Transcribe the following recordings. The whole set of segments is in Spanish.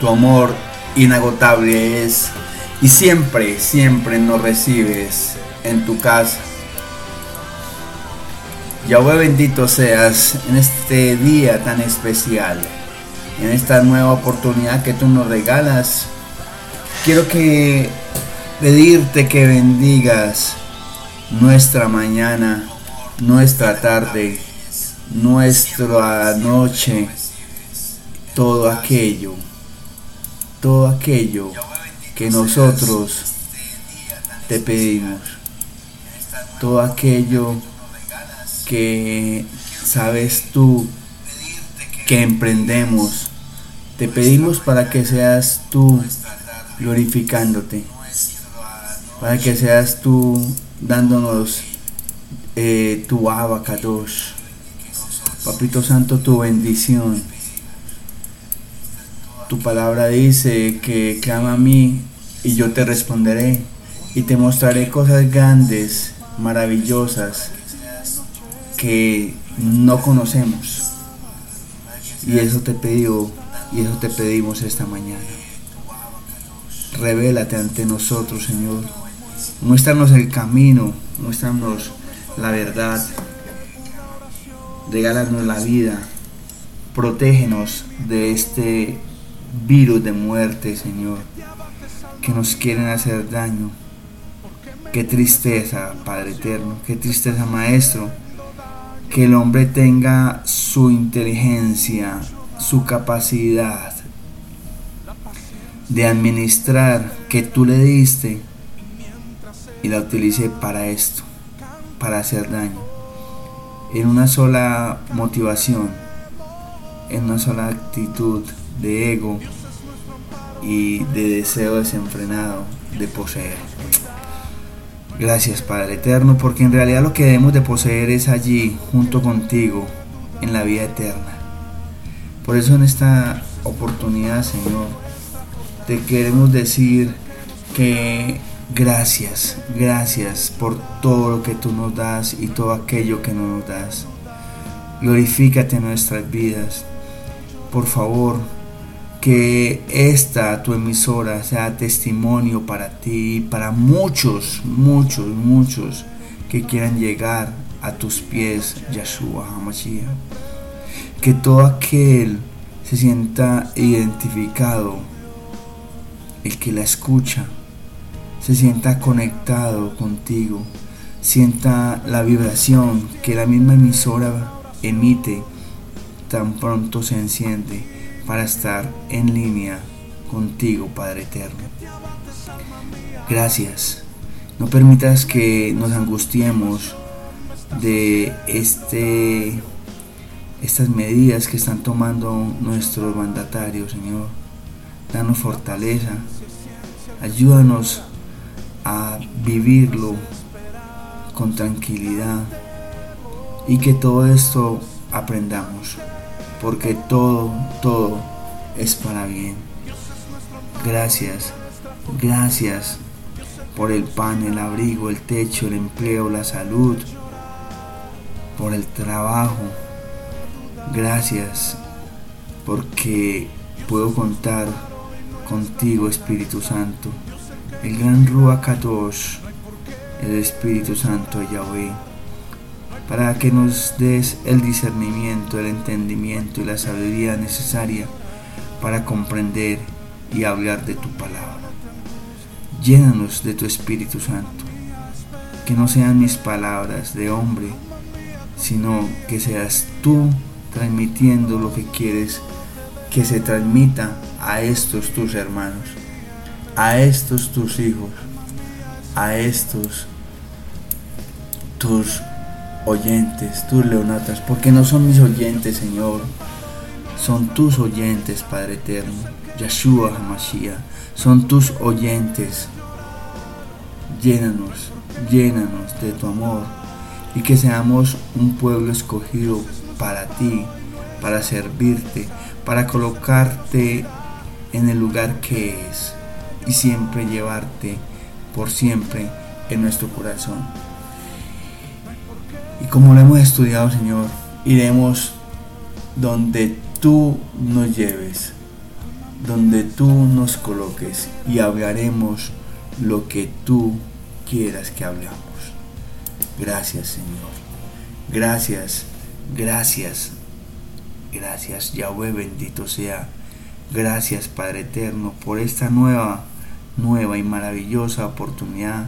Tu amor inagotable es y siempre, siempre nos recibes en tu casa. Yahweh bendito seas en este día tan especial, en esta nueva oportunidad que tú nos regalas. Quiero que pedirte que bendigas nuestra mañana, nuestra tarde, nuestra noche, todo aquello, todo aquello que nosotros te pedimos, todo aquello que sabes tú que emprendemos, te pedimos para que seas tú glorificándote, para que seas tú dándonos eh, tu abacados, Papito Santo, tu bendición. Tu palabra dice que clama a mí y yo te responderé y te mostraré cosas grandes, maravillosas que no conocemos. Y eso te pido y eso te pedimos esta mañana. Revélate ante nosotros, Señor. Muéstranos el camino, muéstranos la verdad. Regálanos la vida. Protégenos de este virus de muerte, Señor, que nos quieren hacer daño. Qué tristeza, Padre Eterno, qué tristeza, Maestro, que el hombre tenga su inteligencia, su capacidad de administrar que tú le diste y la utilice para esto, para hacer daño, en una sola motivación, en una sola actitud de ego y de deseo desenfrenado de poseer. Gracias Padre Eterno, porque en realidad lo que debemos de poseer es allí, junto contigo, en la vida eterna. Por eso en esta oportunidad, Señor, te queremos decir que gracias, gracias por todo lo que tú nos das y todo aquello que no nos das. Glorifícate en nuestras vidas. Por favor, que esta tu emisora sea testimonio para ti para muchos, muchos, muchos que quieran llegar a tus pies, Yahshua HaMashiach. Que todo aquel se sienta identificado, el que la escucha, se sienta conectado contigo, sienta la vibración que la misma emisora emite tan pronto se enciende para estar en línea contigo, Padre Eterno. Gracias. No permitas que nos angustiemos de este, estas medidas que están tomando nuestros mandatarios, Señor. Danos fortaleza. Ayúdanos a vivirlo con tranquilidad y que todo esto aprendamos porque todo, todo es para bien. Gracias, gracias por el pan, el abrigo, el techo, el empleo, la salud, por el trabajo. Gracias porque puedo contar contigo, Espíritu Santo, el gran Ruach el Espíritu Santo Yahweh para que nos des el discernimiento, el entendimiento y la sabiduría necesaria para comprender y hablar de tu palabra. Llénanos de tu Espíritu Santo, que no sean mis palabras de hombre, sino que seas tú transmitiendo lo que quieres que se transmita a estos tus hermanos, a estos tus hijos, a estos tus oyentes, tus leonatas, porque no son mis oyentes, Señor, son tus oyentes, Padre Eterno, Yeshua Hamashiach, son tus oyentes. Llénanos, llénanos de tu amor y que seamos un pueblo escogido para ti, para servirte, para colocarte en el lugar que es y siempre llevarte por siempre en nuestro corazón. Y como lo hemos estudiado, Señor, iremos donde tú nos lleves, donde tú nos coloques y hablaremos lo que tú quieras que hablamos. Gracias Señor. Gracias, gracias, gracias Yahweh bendito sea. Gracias Padre Eterno por esta nueva, nueva y maravillosa oportunidad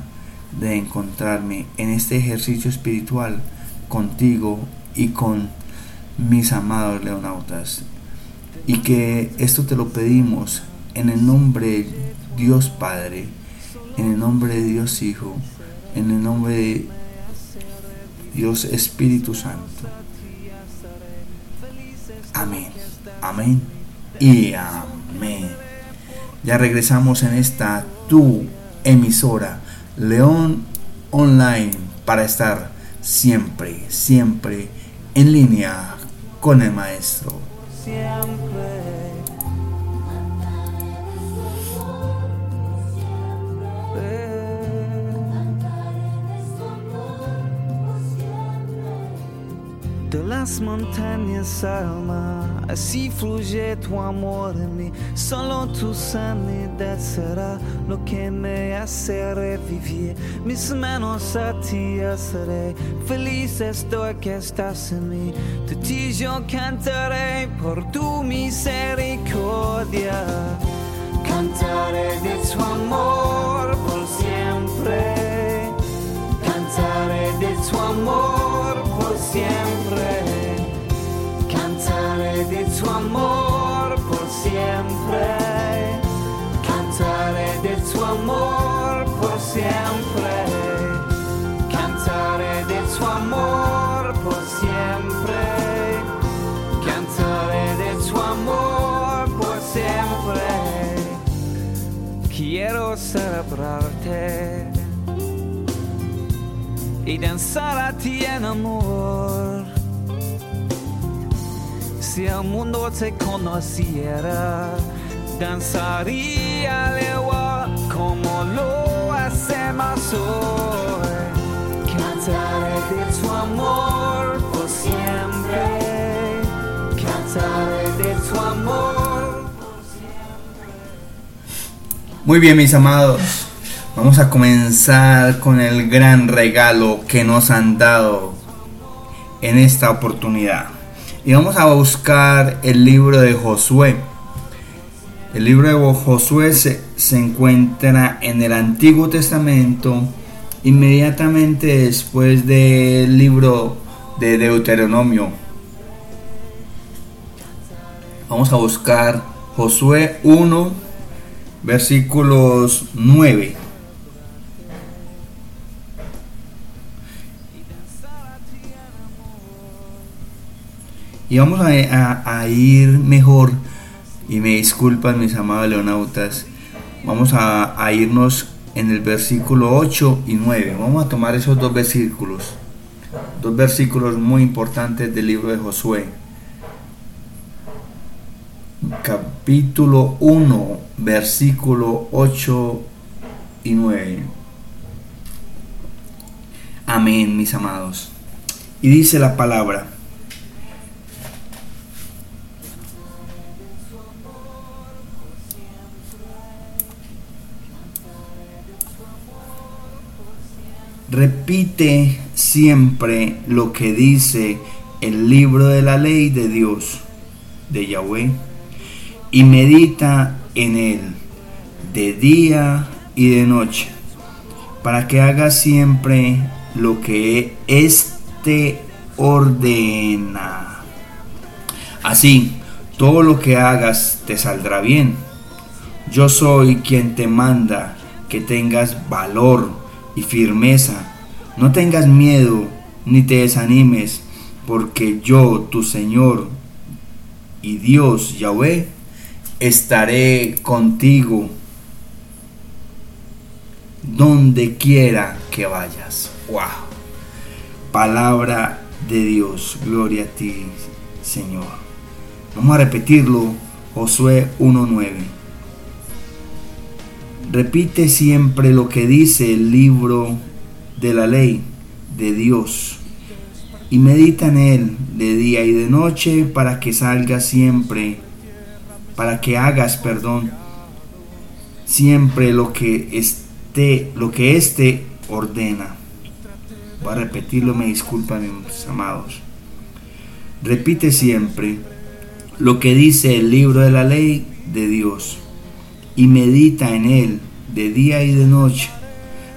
de encontrarme en este ejercicio espiritual contigo y con mis amados leonautas. Y que esto te lo pedimos en el nombre de Dios Padre, en el nombre de Dios Hijo, en el nombre de Dios Espíritu Santo. Amén, amén y amén. Ya regresamos en esta tu emisora León Online para estar siempre, siempre en línea con el maestro. De las montañas alma, así fluye tu amor en mí. Solo tu sanidad será lo que me hace revivir. Mis manos a ti alzaré, feliz estoy que estás en mí. De ti yo cantaré por tu misericordia. Cantaré de tu amor por siempre. Cantaré de tu amor por siempre. Cantaré de tu amor por siempre. Cantaré de tu amor por siempre. Cantaré de tu amor por siempre. Cantaré de tu amor por siempre. Quiero celebrarte y danzar a ti en amor. Si el mundo te conociera, danzaría al igual como lo hacemos hoy. Cantaré de tu amor por siempre. Cantaré de tu amor. Muy bien, mis amados. Vamos a comenzar con el gran regalo que nos han dado en esta oportunidad. Y vamos a buscar el libro de Josué. El libro de Josué se, encuentra en el Antiguo Testamento inmediatamente después del libro de Deuteronomio. Vamos a buscar Josué 1, versículos 9. Y vamos a, a- a ir mejor, y me disculpan mis amados leonautas, vamos a, a irnos en el versículo 8 y 9. Vamos a tomar esos dos versículos, dos versículos muy importantes del libro de Josué. Capítulo 1, versículo 8 y 9. Amén, mis amados. Y dice la palabra. Repite siempre lo que dice el libro de la ley de Dios, de Yahweh, y medita en él de día y de noche, para que hagas siempre lo que éste ordena. Así, todo lo que hagas te saldrá bien. Yo soy quien te manda que tengas valor y firmeza. No tengas miedo ni te desanimes, porque yo, tu Señor y Dios Yahweh, estaré contigo donde quiera que vayas. Wow. Palabra de Dios. Gloria a ti, Señor. Vamos a repetirlo. Josué 1.9. Repite siempre lo que dice el libro de la ley de Dios y medita en él de día y de noche para que salga siempre para que hagas, perdón, siempre lo que esté, lo que éste ordena. Voy a repetirlo, me disculpan mis amados. Repite siempre lo que dice el libro de la ley de Dios y medita en él de día y de noche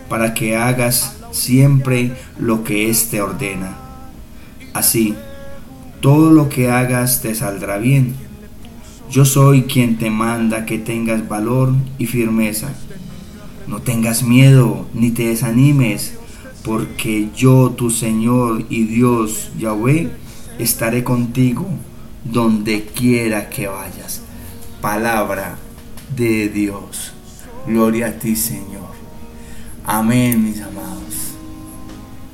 para que hagas siempre lo que éste ordena. Así, todo lo que hagas te saldrá bien. Yo soy quien te manda que tengas valor y firmeza. No tengas miedo ni te desanimes, porque yo, tu Señor y Dios, Yahweh, estaré contigo donde quiera que vayas. Palabra de Dios. Gloria a ti, Señor. Amén, mis amados.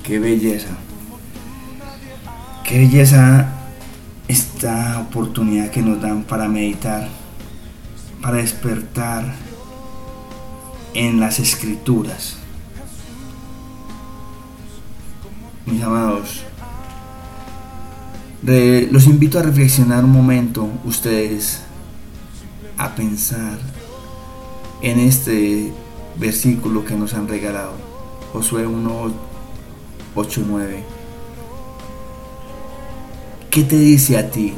Qué belleza. Qué belleza esta oportunidad que nos dan para meditar, para despertar en las escrituras. Mis amados, los invito a reflexionar un momento ustedes, a pensar en este versículo que nos han regalado, Josué 1, 8, 9. ¿Qué te dice a ti?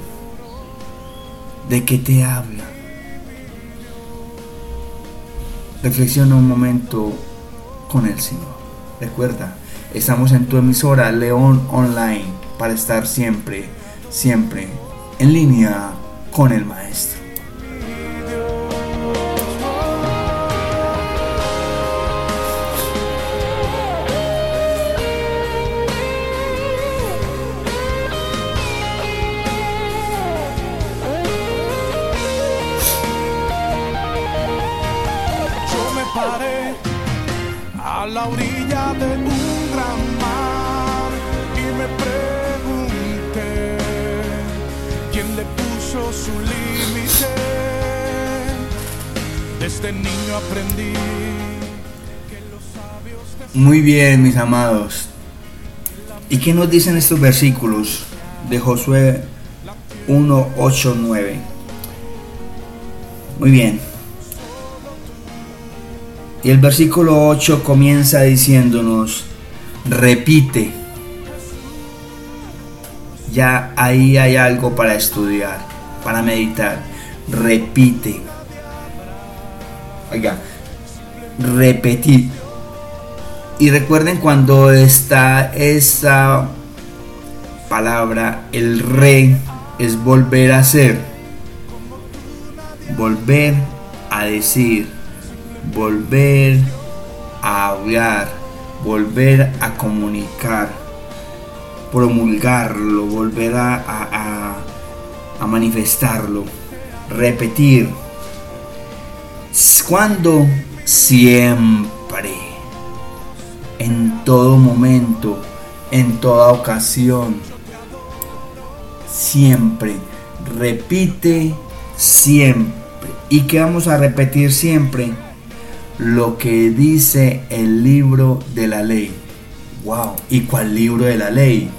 ¿De qué te habla? Reflexiona un momento con el Señor. Recuerda, estamos en tu emisora León Online para estar siempre, siempre en línea con el Maestro. Desde niño aprendí que los sabios Muy bien, mis amados. ¿Y qué nos dicen estos versículos de Josué 1, 8, 9? Muy bien. Y el versículo 8 comienza diciéndonos, repite. Ya ahí hay algo para estudiar, para meditar. Repite. Repetir. Y recuerden cuando está esa palabra, el re es volver a ser. Volver a decir volver a hablar, volver a comunicar, promulgarlo, volver a, manifestarlo, repetir. Cuando siempre, en todo momento, en toda ocasión, siempre, repite siempre. ¿Y que vamos a repetir siempre? lo que dice el libro de la ley. Wow, ¿y cuál libro de la ley?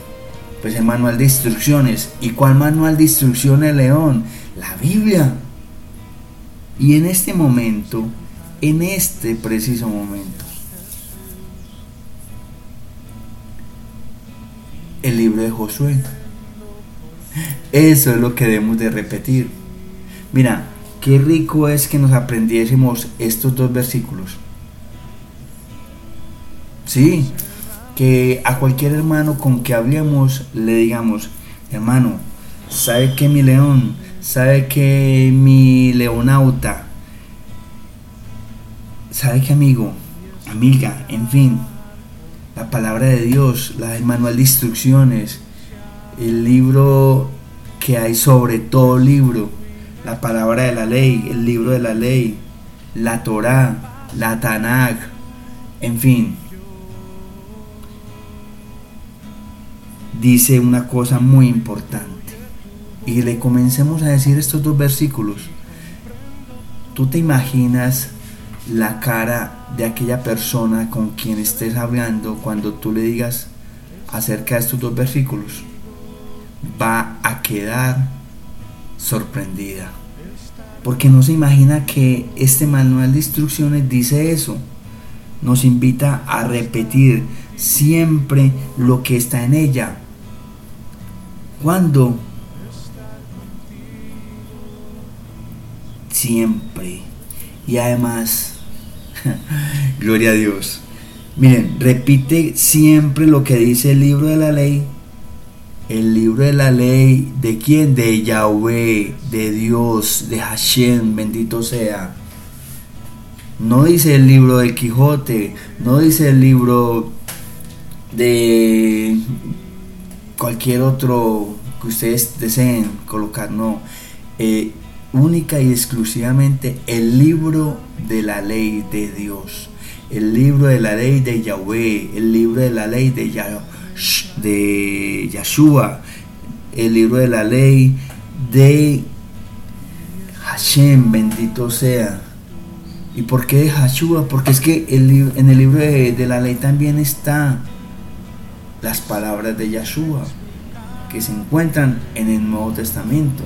Pues el manual de instrucciones. ¿Y cuál manual de instrucciones, León? La Biblia. Y en este momento, en este preciso momento, el libro de Josué. Eso es lo que debemos de repetir. Mira, Qué rico es que nos aprendiésemos estos dos versículos. Sí, que a cualquier hermano con que hablemos le digamos, hermano, ¿sabe que mi león? ¿Sabe que mi leonauta? ¿Sabe que amigo? Amiga, en fin, la palabra de Dios, la, manual de instrucciones, el libro que hay sobre todo libro, la palabra de la ley, el libro de la ley, la Torá, la Tanakh, en fin. Dice una cosa muy importante. Y le comencemos a decir estos dos versículos. ¿Tú te imaginas la cara de aquella persona con quien estés hablando cuando tú le digas acerca de estos dos versículos? Va a quedar sorprendida. Porque no se imagina que este manual de instrucciones dice eso. Nos invita a repetir siempre lo que está en ella. ¿Cuándo? Siempre. Y además, gloria a Dios. Miren, repite siempre lo que dice el libro de la ley el libro de la ley, ¿de quién? De Yahweh, de Dios, de Hashem, bendito sea. No dice el libro del Quijote, no dice el libro de cualquier otro que ustedes deseen colocar, no. Eh, única y exclusivamente el libro de la ley de Dios, el libro de la ley de Yahweh, el libro de la ley de de Yahshua, el libro de la ley de Hashem, bendito sea. ¿Y por qué de Yahshua? Porque es que en el libro de, la ley también está las palabras de Yahshua que se encuentran en el Nuevo Testamento.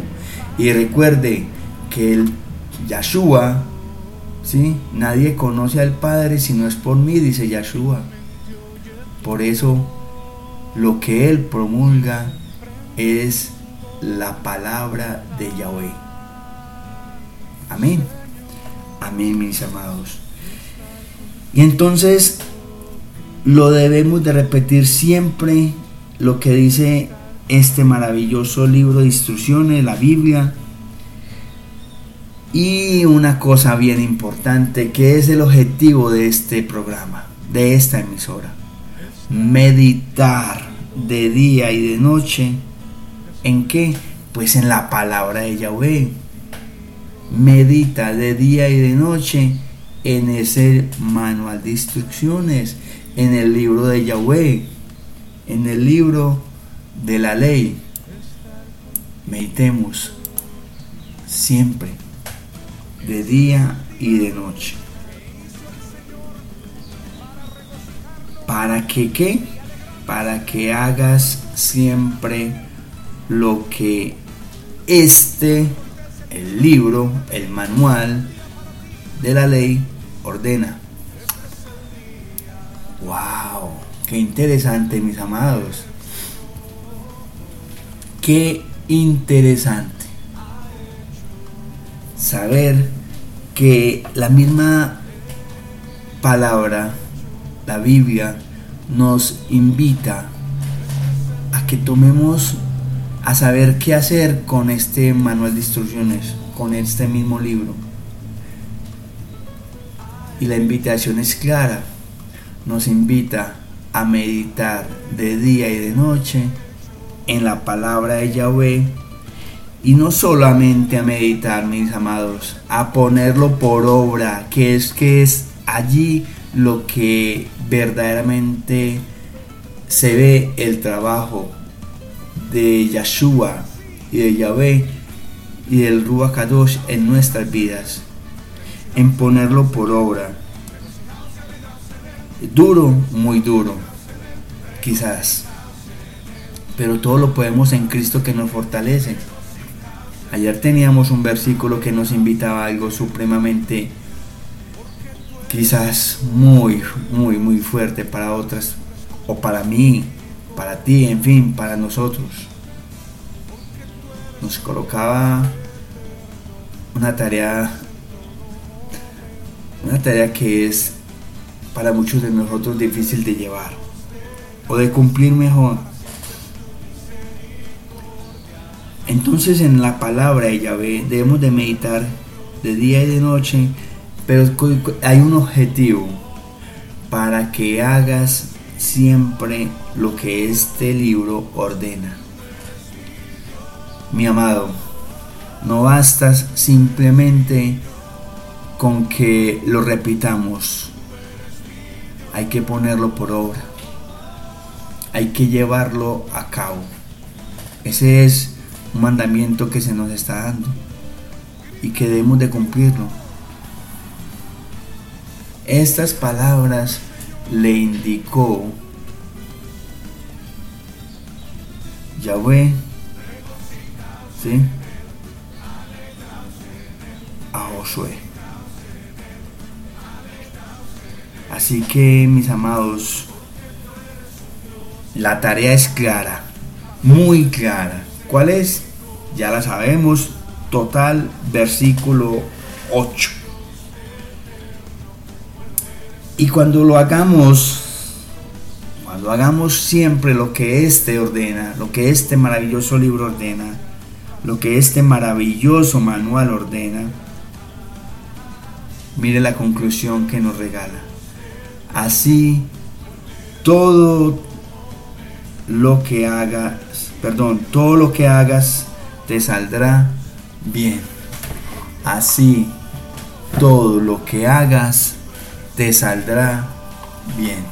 Y recuerde que el Yahshua, ¿sí? nadie conoce al Padre si no es por mí, dice Yahshua. Por eso lo que Él promulga es la palabra de Yahweh. Amén. Amén, mis amados. Y entonces lo debemos de repetir siempre lo que dice este maravilloso libro de instrucciones, la Biblia. Y una cosa bien importante, que es el objetivo de este programa, de esta emisora meditar de día y de noche. ¿En qué? Pues en la palabra de Yahweh. Medita de día y de noche en ese manual de instrucciones, en el libro de Yahweh, en el libro de la ley. Meditemos siempre, de día y de noche. ¿Para que qué? Para que hagas siempre lo que este, el libro, el manual de la ley ordena. ¡Wow! ¡Qué interesante, mis amados! ¡Qué interesante! Saber que la misma palabra la Biblia nos invita a que tomemos a saber qué hacer con este manual de instrucciones, con este mismo libro. Y la invitación es clara, nos invita a meditar de día y de noche en la palabra de Yahweh y no solamente a meditar, mis amados, a ponerlo por obra, que es que es allí lo que verdaderamente se ve el trabajo de Yahshua y de Yahvé y del Ruach en nuestras vidas, en ponerlo por obra. Duro, muy duro, quizás, pero todo lo podemos en Cristo que nos fortalece. Ayer teníamos un versículo que nos invitaba a algo supremamente quizás muy, muy, muy fuerte para otras, o para mí, para ti, en fin, para nosotros. Nos colocaba una tarea, una tarea que es para muchos de nosotros difícil de llevar o de cumplir mejor. Entonces en la palabra de Yahvé debemos de meditar de día y de noche pero hay un objetivo para que hagas siempre lo que este libro ordena. Mi amado, no bastas simplemente con que lo repitamos. Hay que ponerlo por obra. Hay que llevarlo a cabo. Ese es un mandamiento que se nos está dando y que debemos de cumplirlo. Estas palabras le indicó Yahweh, ¿sí? Josué. Así que mis amados, la tarea es clara, muy clara. ¿Cuál es? Ya la sabemos. Total, versículo 8. Y cuando lo hagamos, cuando hagamos siempre lo que éste ordena, lo que este maravilloso libro ordena, lo que este maravilloso manual ordena, mire la conclusión que nos regala. Así, todo lo que hagas, perdón, todo lo que hagas te saldrá bien. Así, todo lo que hagas te saldrá bien.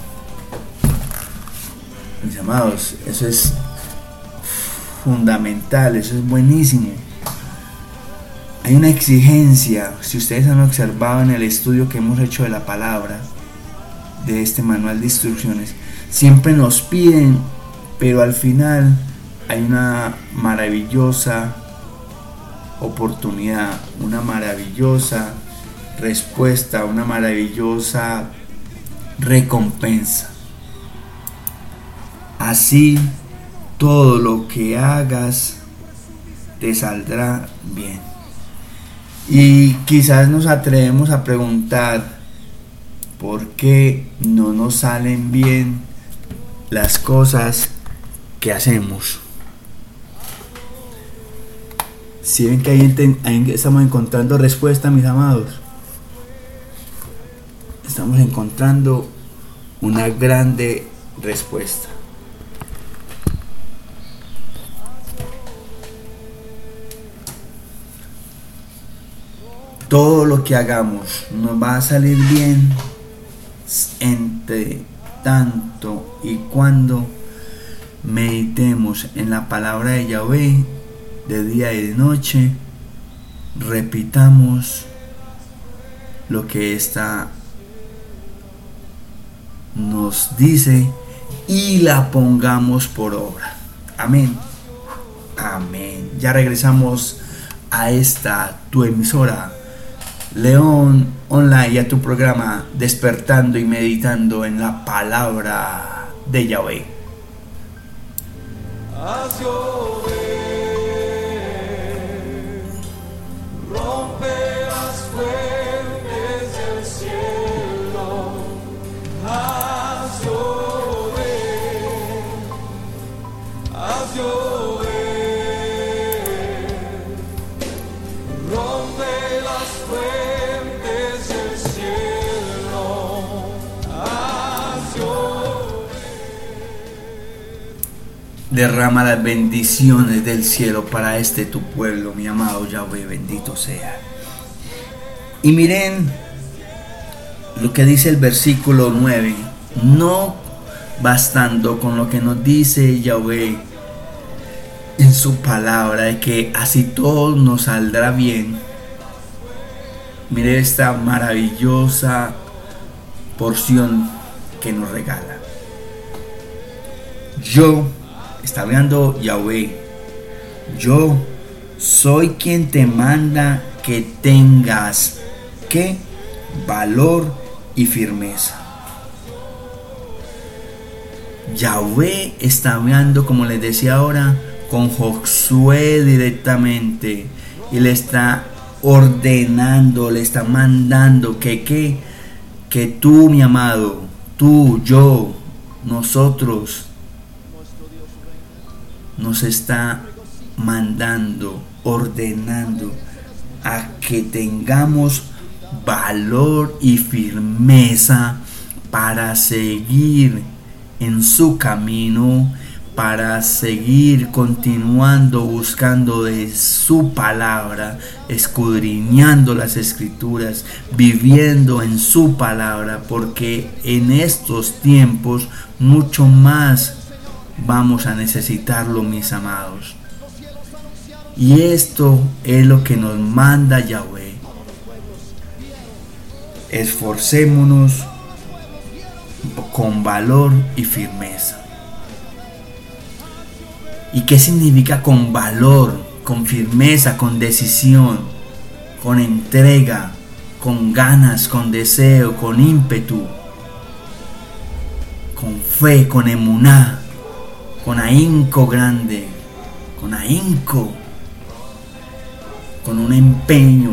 Mis amados, eso es fundamental, eso es buenísimo. Hay una exigencia, si ustedes han observado en el estudio que hemos hecho de la palabra, de este manual de instrucciones, siempre nos piden, pero al final hay una maravillosa oportunidad, una maravillosa respuesta, una maravillosa recompensa. Así todo lo que hagas te saldrá bien. Y quizás nos atrevemos a preguntar por qué no nos salen bien las cosas que hacemos. Si ven que ahí, ahí estamos encontrando respuesta, mis amados. Estamos encontrando una grande respuesta. todo lo que hagamos nos va a salir bien entre tanto y cuando meditemos en la palabra de Yahweh de día y de noche, repitamos lo que esta nos dice y la pongamos por obra. Amén. Amén. Ya regresamos a esta tu emisora León Online y a tu programa Despertando y Meditando en la Palabra de Yahweh. Derrama las bendiciones del cielo para este tu pueblo, mi amado Yahweh, bendito sea. Y miren lo que dice el versículo 9, no bastando con lo que nos dice Yahweh en su palabra, de que así todo nos saldrá bien. Mire esta maravillosa porción que nos regala. Yo está hablando Yahweh. Yo soy quien te manda que tengas que valor y firmeza. Yahweh está hablando, como les decía ahora, con Josué directamente. Y le está ordenando, le está mandando que, que, que tú, mi amado, tú, yo, nosotros, nos está mandando, ordenando a que tengamos valor y firmeza para seguir en su camino, para seguir continuando buscando de su palabra, escudriñando las escrituras, viviendo en su palabra, porque en estos tiempos mucho más vamos a necesitarlo, mis amados. Y esto es lo que nos manda Yahweh. Esforcémonos con valor y firmeza. ¿Y qué significa con valor, con firmeza, con decisión? con entrega, con ganas, con deseo, con ímpetu, con fe, con emuná, con ahínco grande, con ahínco, con un empeño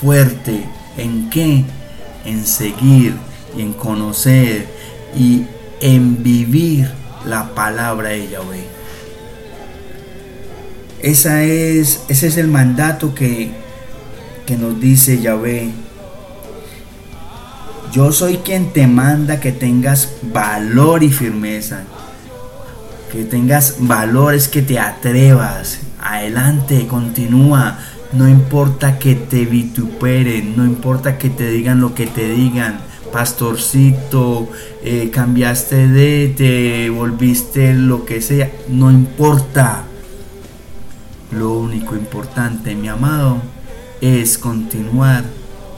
fuerte en qué? En seguir y en conocer y en vivir la palabra de Yahweh. Esa es, ese es el mandato que, que nos dice Yahweh. Yo soy quien te manda que tengas valor y firmeza. Que tengas valores, que te atrevas. Adelante, continúa. No importa que te vituperen, no importa que te digan lo que te digan pastorcito, eh, cambiaste de, te volviste lo que sea, no importa. Lo único importante, mi amado, es continuar,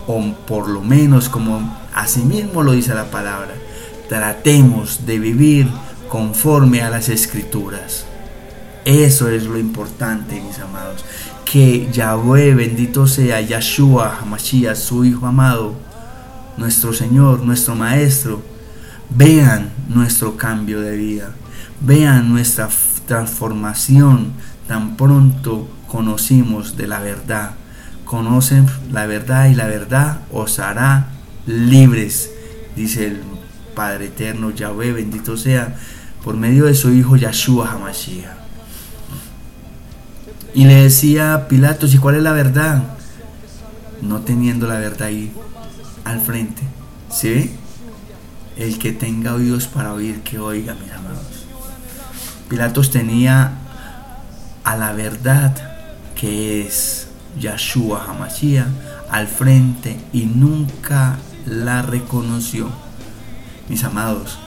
o por lo menos como así mismo lo dice la palabra, tratemos de vivir conforme a las escrituras. Eso es lo importante, mis amados. Que Yahweh, bendito sea Yahshua, Hamashiach, su Hijo amado, nuestro Señor, nuestro Maestro, vean nuestro cambio de vida, vean nuestra transformación tan pronto conocimos de la verdad. Conocen la verdad y la verdad os hará libres, dice el Padre Eterno Yahweh, bendito sea, por medio de su Hijo Yahshua Hamashiach. Y le decía Pilatos, ¿y cuál es la verdad? No teniendo la verdad ahí al frente. ¿Sí El que tenga oídos para oír, que oiga, mis amados. Pilatos tenía a la verdad que es Yahshua Hamashiach al frente y nunca la reconoció. Mis amados,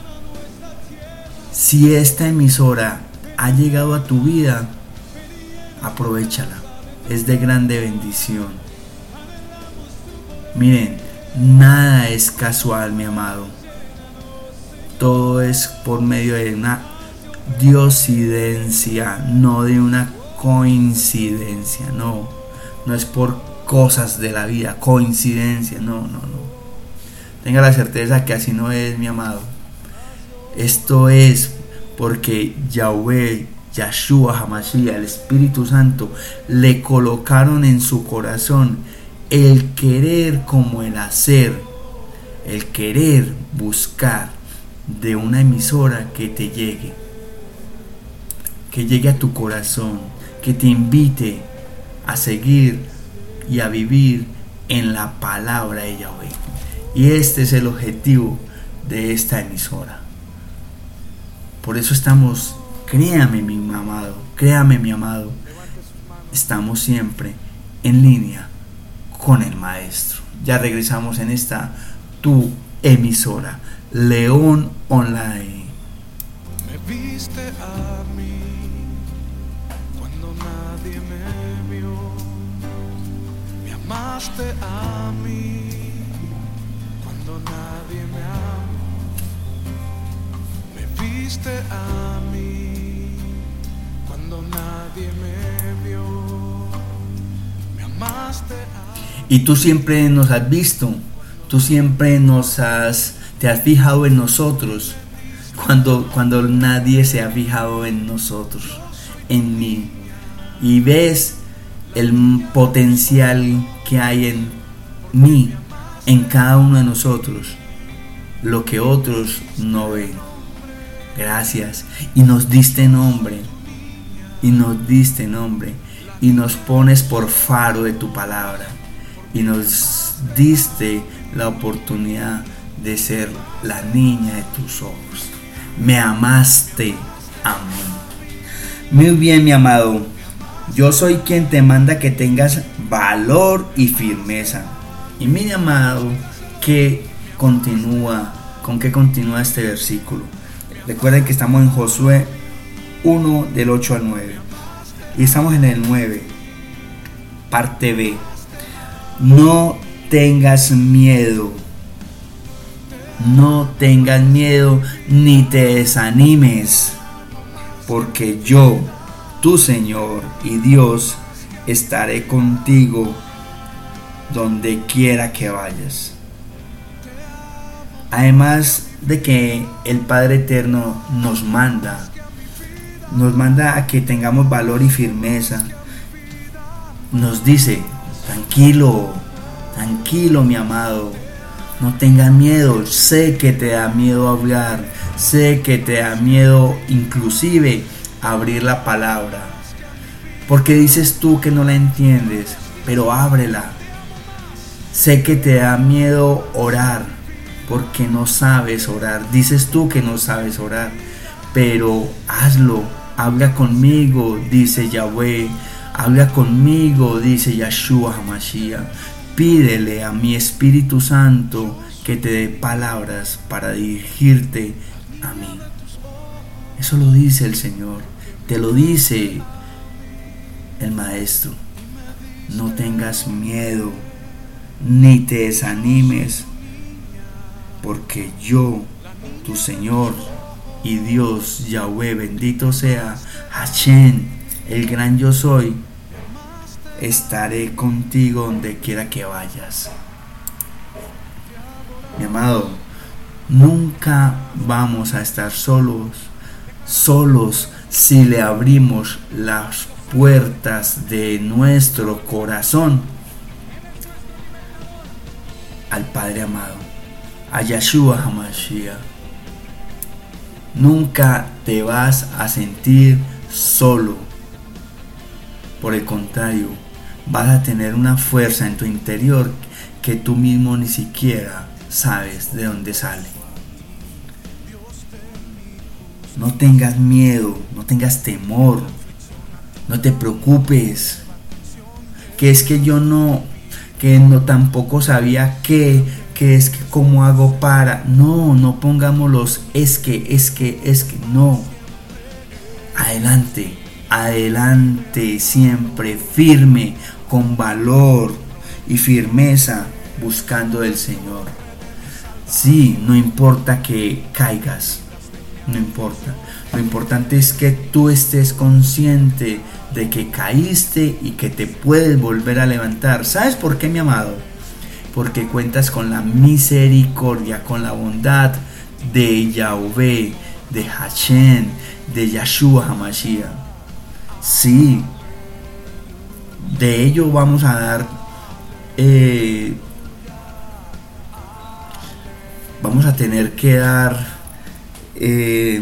si esta emisora ha llegado a tu vida, aprovechala. Es de grande bendición. Miren, Nada es casual, mi amado. Todo es por medio de una diosidencia, no de una coincidencia, no. No es por cosas de la vida, coincidencia, no, no, no. Tenga la certeza que así no es, mi amado. Esto es porque Yahweh, Yahshua, Hamashiach, el Espíritu Santo, le colocaron en su corazón el querer como el hacer, el querer buscar de una emisora que te llegue, que llegue a tu corazón, que te invite a seguir y a vivir en la palabra de Yahweh. Y este es el objetivo de esta emisora. Por eso estamos, créame mi amado, créame mi amado, estamos siempre en línea con el maestro. Ya regresamos en esta tu emisora, León Online. Me viste a mí amaste a mí cuando nadie me amó. Me viste a mí cuando nadie me vio. Me amaste a y tú siempre nos has visto, tú siempre nos has, te has fijado en nosotros, cuando, cuando nadie se ha fijado en nosotros, en mí. Y ves el potencial que hay en mí, en cada uno de nosotros, lo que otros no ven. Gracias. Y nos diste nombre. Y nos diste nombre. Y nos pones por faro de tu palabra y nos diste la oportunidad de ser la niña de tus ojos. Me amaste a mí. Muy bien, mi amado. Yo soy quien te manda que tengas valor y firmeza. Y mi amado, que continúa, con qué continúa este versículo. Recuerden que estamos en Josué 1 del 8 al 9. Y estamos en el 9, parte B. No tengas miedo. No tengas miedo ni te desanimes, porque yo, tu Señor y Dios, estaré contigo donde quiera que vayas. Además de que el Padre Eterno nos manda, nos manda a que tengamos valor y firmeza. Nos dice, tranquilo, tranquilo mi amado, no tengas miedo, sé que te da miedo hablar, sé que te da miedo inclusive abrir la palabra. Porque dices tú que no la entiendes, pero ábrela. Sé que te da miedo orar, porque no sabes orar. Dices tú que no sabes orar, pero hazlo. Habla conmigo, dice Yahweh. Habla conmigo, dice Yahshua Hamashiach. Pídele a mi Espíritu Santo que te dé palabras para dirigirte a mí. Eso lo dice el Señor. Te lo dice el Maestro. No tengas miedo, ni te desanimes, porque yo, tu Señor y Dios, Yahweh, bendito sea, Hashem, el gran yo soy, estaré contigo donde quiera que vayas. Mi amado, nunca vamos a estar solos, solos si le abrimos las puertas de nuestro corazón al Padre amado, a Yahshua HaMashiach. Nunca te vas a sentir solo. Por el contrario, vas a tener una fuerza en tu interior que tú mismo ni siquiera sabes de dónde sale. No tengas miedo, no tengas temor, no te preocupes. Que es que yo no, que no tampoco sabía qué, que es que cómo hago para. No, no pongamos los es que, es que, es que, no. Adelante, adelante, siempre firme, con valor y firmeza, buscando del Señor. Sí, no importa que caigas, no importa. Lo importante es que tú estés consciente de que caíste y que te puedes volver a levantar. ¿Sabes por qué, mi amado? Porque cuentas con la misericordia, con la bondad de Yahweh, de Hashem, de Yahshua Hamashiach. Sí, de ello vamos a dar, eh, vamos a tener que dar, eh,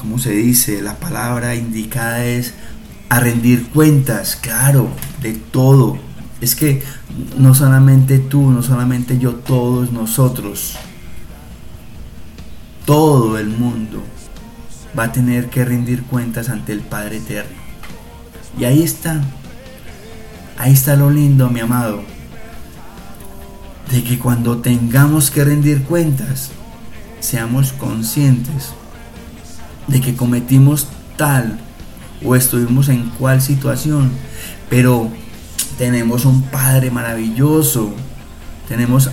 ¿cómo se dice? La palabra indicada es a rendir cuentas, claro, de todo. Es que no solamente tú, no solamente yo, todos nosotros, todo el mundo va a tener que rendir cuentas ante el Padre Eterno. Y ahí está, ahí está lo lindo, mi amado, de que cuando tengamos que rendir cuentas, seamos conscientes de que cometimos tal o estuvimos en cual situación, pero tenemos un Padre maravilloso, tenemos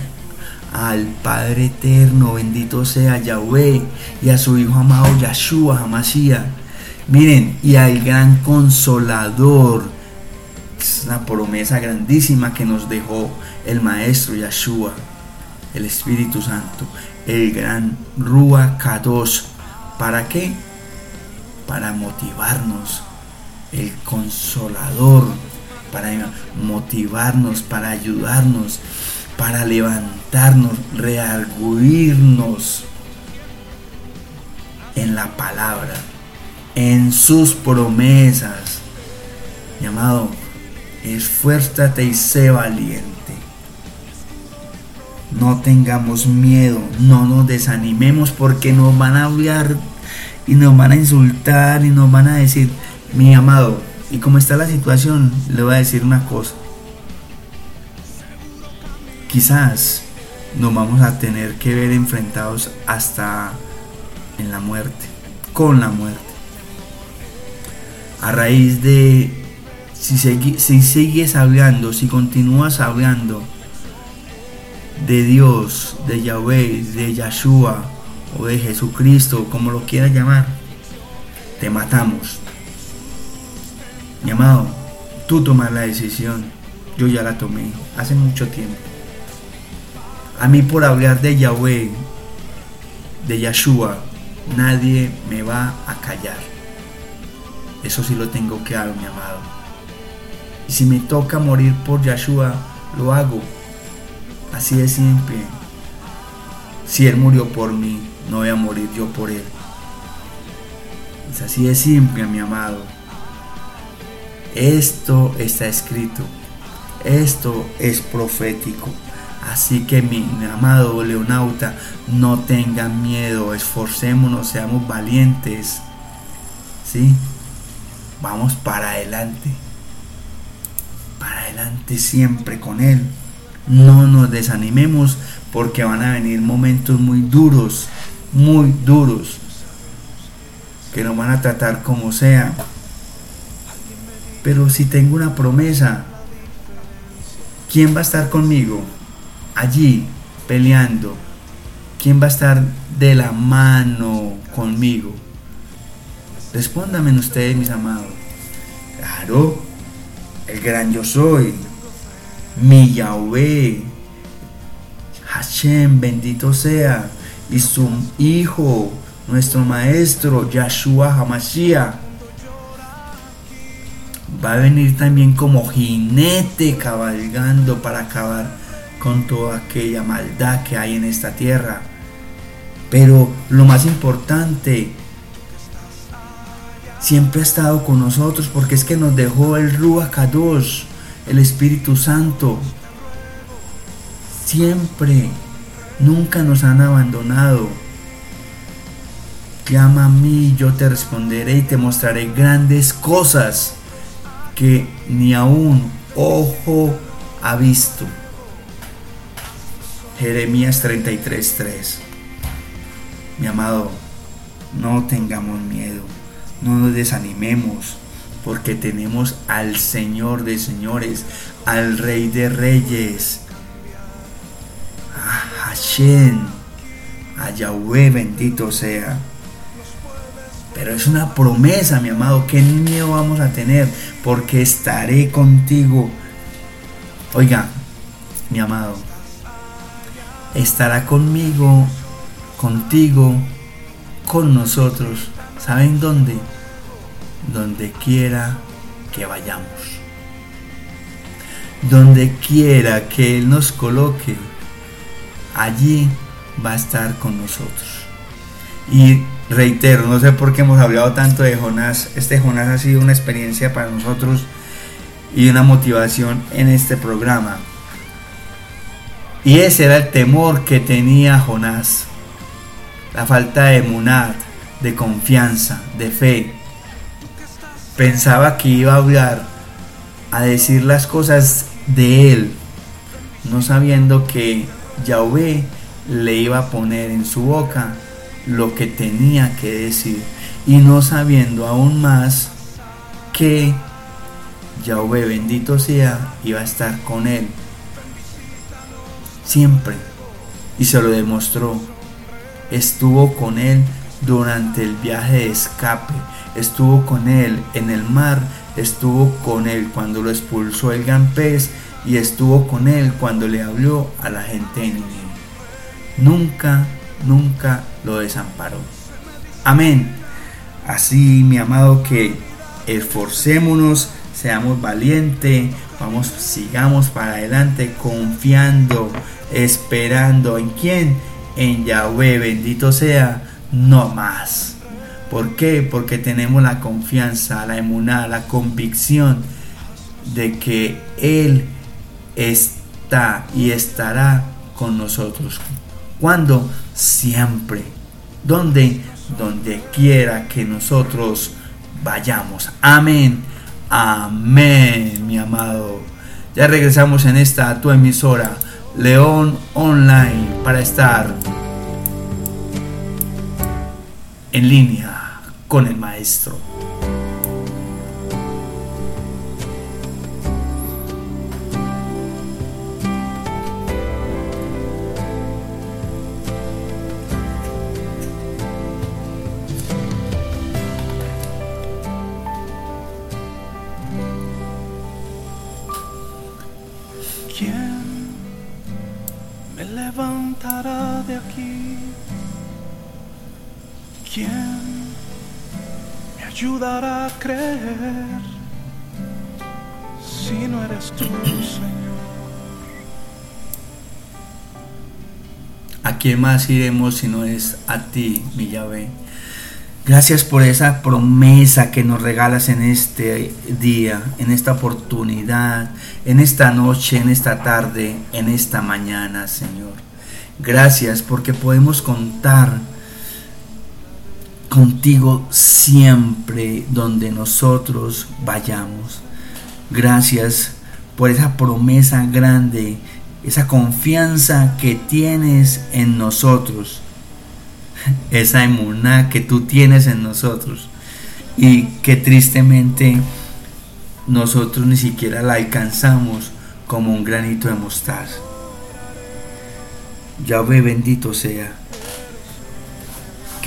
al Padre eterno, bendito sea Yahweh, y a su Hijo amado Yahshua Hamashiach. Miren, y al gran consolador, es una promesa grandísima que nos dejó el Maestro Yahshua, el Espíritu Santo, el gran Rúa Kadosh. ¿Para qué? Para motivarnos, el consolador, para motivarnos, para ayudarnos, para levantarnos, rearguirnos en la palabra, en sus promesas. Mi amado, esfuérzate y sé valiente. No tengamos miedo, no nos desanimemos porque nos van a hablar y nos van a insultar y nos van a decir, mi amado, y como está la situación, le voy a decir una cosa. Quizás nos vamos a tener que ver enfrentados hasta en la muerte, con la muerte. A raíz de, si, si sigues hablando, si continúas hablando de Dios, de Yahweh, de Yahshua o de Jesucristo, como lo quieras llamar, te matamos. Mi amado, tú tomas la decisión. yo ya la tomé hace mucho tiempo. A mí por hablar de Yahweh, de Yahshua, nadie me va a callar. Eso sí lo tengo claro, mi amado. Y si me toca morir por Yahshua, lo hago. Así de simple. Si Él murió por mí, no voy a morir yo por Él. Es así de simple, mi amado. Esto está escrito. Esto es profético. Así que mi, amado leonauta, no tengan miedo, esforcémonos, seamos valientes. ¿Sí? Vamos para adelante. Para adelante siempre con Él. No nos desanimemos porque van a venir momentos muy duros, muy duros, que nos van a tratar como sea. Pero si tengo una promesa, ¿quién va a estar conmigo? Allí, peleando. ¿Quién va a estar de la mano conmigo? Respóndame ustedes, mis amados. Claro, el gran yo soy, mi Yahweh, Hashem, bendito sea, y su Hijo, nuestro Maestro, Yahshua Hamashiach va a venir también como jinete cabalgando para acabar con toda aquella maldad que hay en esta tierra. Pero lo más importante, siempre ha estado con nosotros porque es que nos dejó el Ruach Kadosh, el Espíritu Santo. Siempre, nunca nos han abandonado. Llama a mí, yo te responderé y te mostraré grandes cosas que ni aún ojo ha visto. Jeremías 33:3. Mi amado, no tengamos miedo, no nos desanimemos, porque tenemos al Señor de señores, al Rey de reyes, a Hashem, a Yahweh bendito sea. Pero es una promesa, mi amado. ¿Qué miedo vamos a tener? Porque estaré contigo. Oiga, mi amado. Estará conmigo, contigo, con nosotros. ¿Saben dónde? Donde quiera que vayamos. Donde quiera que Él nos coloque, allí va a estar con nosotros. Y reitero, no sé por qué hemos hablado tanto de Jonás. Este Jonás ha sido una experiencia para nosotros y una motivación en este programa. Y ese era el temor que tenía Jonás. La falta de emunad, de confianza, de fe. Pensaba que iba a hablar, a decir las cosas de él, no sabiendo que Yahweh le iba a poner en su boca lo que tenía que decir y no sabiendo aún más que Yahweh bendito sea iba a estar con él siempre. Y se lo demostró. Estuvo con él durante el viaje de escape. Estuvo con él en el mar estuvo con él cuando lo expulsó el gran y estuvo con él cuando le habló a la gente en Nunca nunca lo desamparó. Amén. Así, mi amado, que esforcémonos, seamos valientes, vamos, sigamos para adelante confiando, esperando. En quién, en Yahweh, bendito sea, no más. ¿Por qué? Porque tenemos la confianza, la emunada, la convicción de que Él está y estará con nosotros. ¿Cuándo? siempre. Donde, donde quiera que nosotros vayamos. Amén. Amén, mi amado. Ya regresamos en esta tu emisora, León Online, para estar en línea con el maestro. ¿Quién me ayudará a creer si no eres tú, Señor? ¿A quién más iremos si no es a ti, mi llave? Gracias por esa promesa que nos regalas en este día, en esta oportunidad, en esta noche, en esta tarde, en esta mañana, Señor. Gracias porque podemos contar contigo siempre donde nosotros vayamos. Gracias por esa promesa grande, esa confianza que tienes en nosotros esa emuná que tú tienes en nosotros y que tristemente nosotros ni siquiera la alcanzamos como un granito de mostaza. Yahvé bendito sea.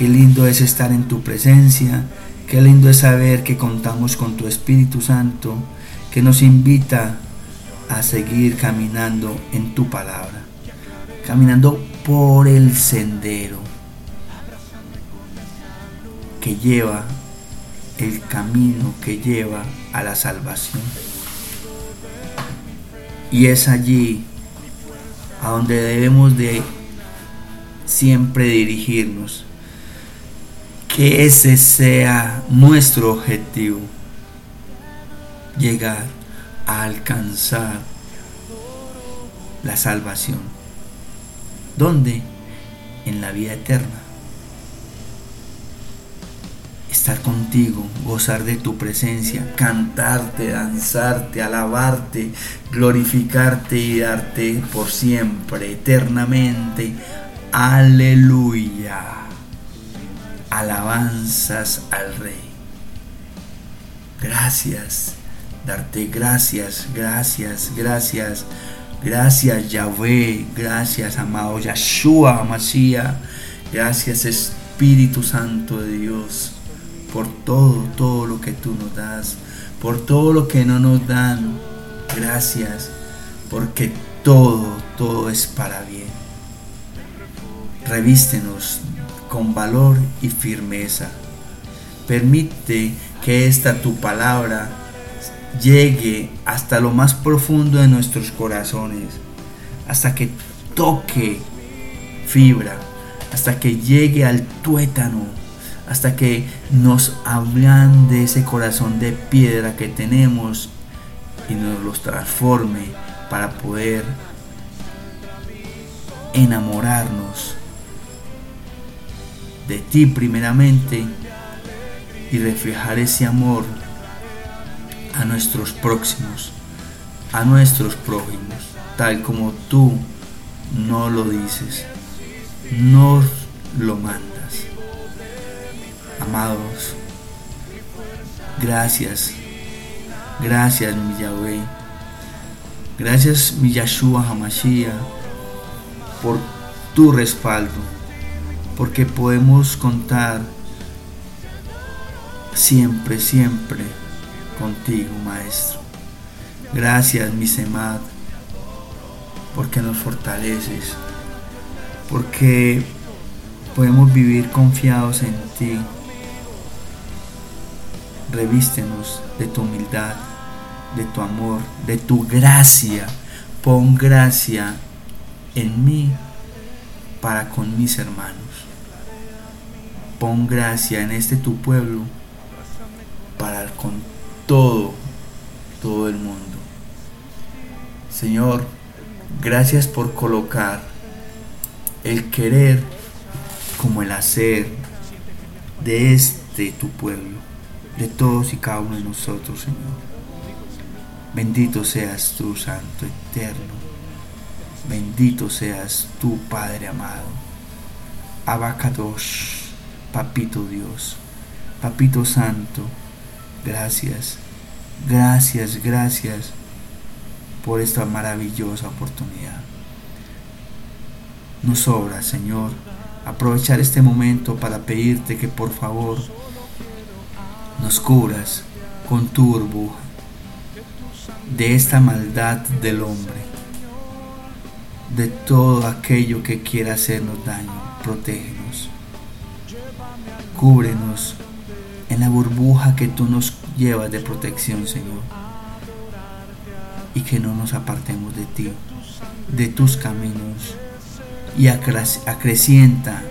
Qué lindo es estar en tu presencia, qué lindo es saber que contamos con tu Espíritu Santo que nos invita a seguir caminando en tu palabra, caminando por el sendero que lleva el camino que lleva a la salvación. Y es allí a donde debemos de siempre dirigirnos. Que ese sea nuestro objetivo. Llegar a alcanzar la salvación. ¿Dónde? En la vida eterna estar contigo, gozar de tu presencia, cantarte, danzarte, alabarte, glorificarte y darte por siempre, eternamente. Aleluya. Alabanzas al Rey. Gracias, darte gracias, gracias, gracias. Gracias Yahweh, gracias amado Yahshua Mashiach, gracias Espíritu Santo de Dios por todo, todo lo que tú nos das, por todo lo que no nos dan. Gracias, porque todo, todo es para bien. Revístenos con valor y firmeza. Permite que esta tu palabra llegue hasta lo más profundo de nuestros corazones, hasta que toque fibra, hasta que llegue al tuétano hasta que nos hablan de ese corazón de piedra que tenemos y nos los transforme para poder enamorarnos de ti primeramente y reflejar ese amor a nuestros próximos, a nuestros prójimos, tal como tú no lo dices, no lo mandas. Amados, gracias, gracias mi Yahweh, gracias mi Yahshua Hamashiach por tu respaldo, porque podemos contar siempre, siempre contigo, Maestro. Gracias, mi Semad, porque nos fortaleces, porque podemos vivir confiados en ti revístenos de tu humildad, de tu amor, de tu gracia. Pon gracia en mí para con mis hermanos. Pon gracia en este tu pueblo para con todo, todo el mundo. Señor, gracias por colocar el querer como el hacer de este tu pueblo de todos y cada uno de nosotros, Señor. Bendito seas tú, Santo Eterno. Bendito seas tú, Padre amado. Abacadosh, Papito Dios, Papito Santo, gracias, gracias, gracias por esta maravillosa oportunidad. Nos sobra, Señor, aprovechar este momento para pedirte que por favor nos cubras con tu burbuja de esta maldad del hombre, de todo aquello que quiera hacernos daño. Protégenos. Cúbrenos en la burbuja que tú nos llevas de protección, Señor. Y que no nos apartemos de ti, de tus caminos. Y acrecienta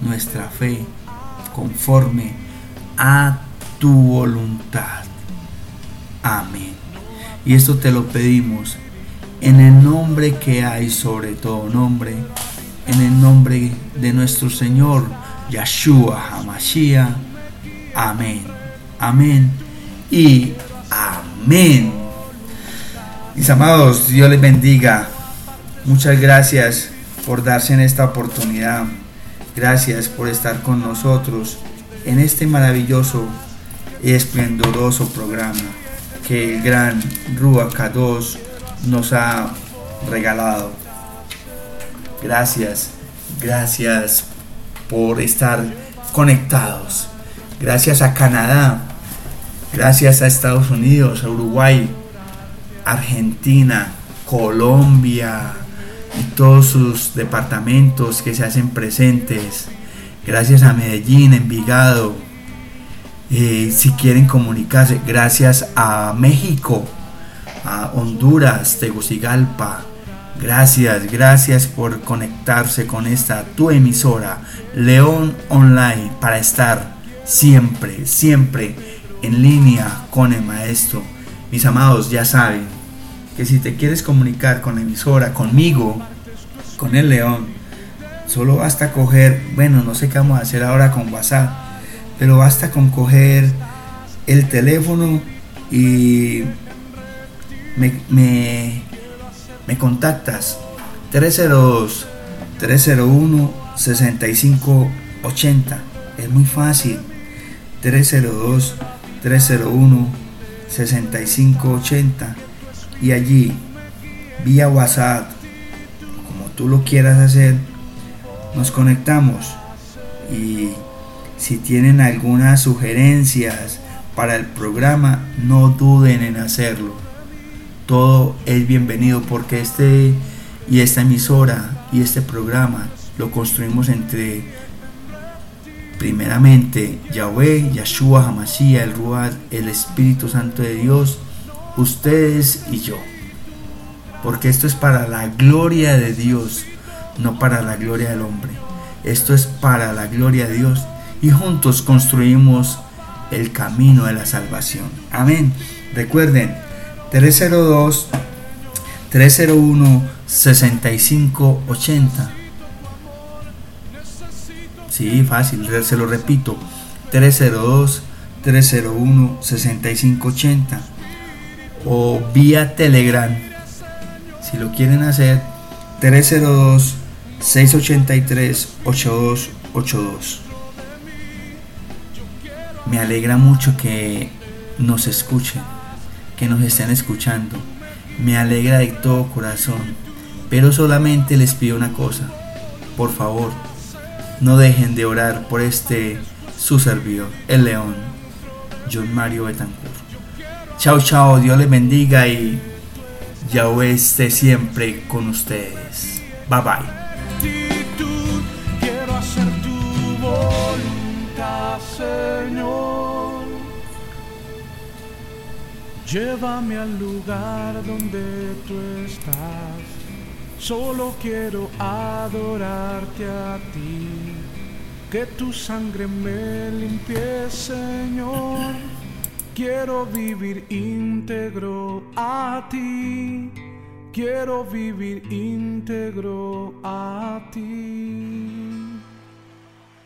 nuestra fe conforme a tu voluntad. Amén. Y esto te lo pedimos en el nombre que hay sobre todo nombre, en el nombre de nuestro Señor Yeshua HaMashiach. Amén. Amén. Y amén. Mis amados, Dios les bendiga. Muchas gracias por darse en esta oportunidad. Gracias por estar con nosotros en este maravilloso y esplendoroso programa que el gran Ruach Kadosh nos ha regalado. Gracias, gracias por estar conectados. Gracias a Canadá, gracias a Estados Unidos, a Uruguay, Argentina, Colombia y todos sus departamentos que se hacen presentes. Gracias a Medellín, Envigado. Eh, si quieren comunicarse, gracias a México, a Honduras, Tegucigalpa. Gracias, gracias por conectarse con esta tu emisora, León Online, para estar siempre, siempre en línea con el maestro. Mis amados, ya saben que si te quieres comunicar con la emisora, conmigo, con el León, solo basta coger, bueno, no sé qué vamos a hacer ahora con WhatsApp, pero basta con coger el teléfono y me, contactas. 302 301 6580 es muy fácil. 302 301 6580 y allí vía WhatsApp como tú lo quieras hacer nos conectamos. Y si tienen algunas sugerencias para el programa no duden en hacerlo todo es bienvenido porque este y esta emisora y este programa lo construimos entre primeramente Yahweh, Yahshua, Hamashiach, el Ruach, el Espíritu Santo de Dios, ustedes y yo. Porque esto es para la gloria de Dios, no para la gloria del hombre. Esto es para la gloria de Dios y juntos construimos el camino de la salvación. Amén. Recuerden, 302 301 6580. Sí, fácil, se lo repito. 302 301 6580 o vía Telegram. Si lo quieren hacer 302 683 8282. Me alegra mucho que nos escuchen que nos estén escuchando. Me alegra de todo corazón, pero solamente les pido una cosa. Por favor, no dejen de orar por este su servidor, el león, John Mario Betancourt. Chao, chao, Dios les bendiga y Yahweh esté siempre con ustedes. Bye bye. Llévame al lugar donde tú estás. Solo quiero adorarte a ti. Que tu sangre me limpie, Señor. Quiero vivir íntegro a ti. Quiero vivir íntegro a ti.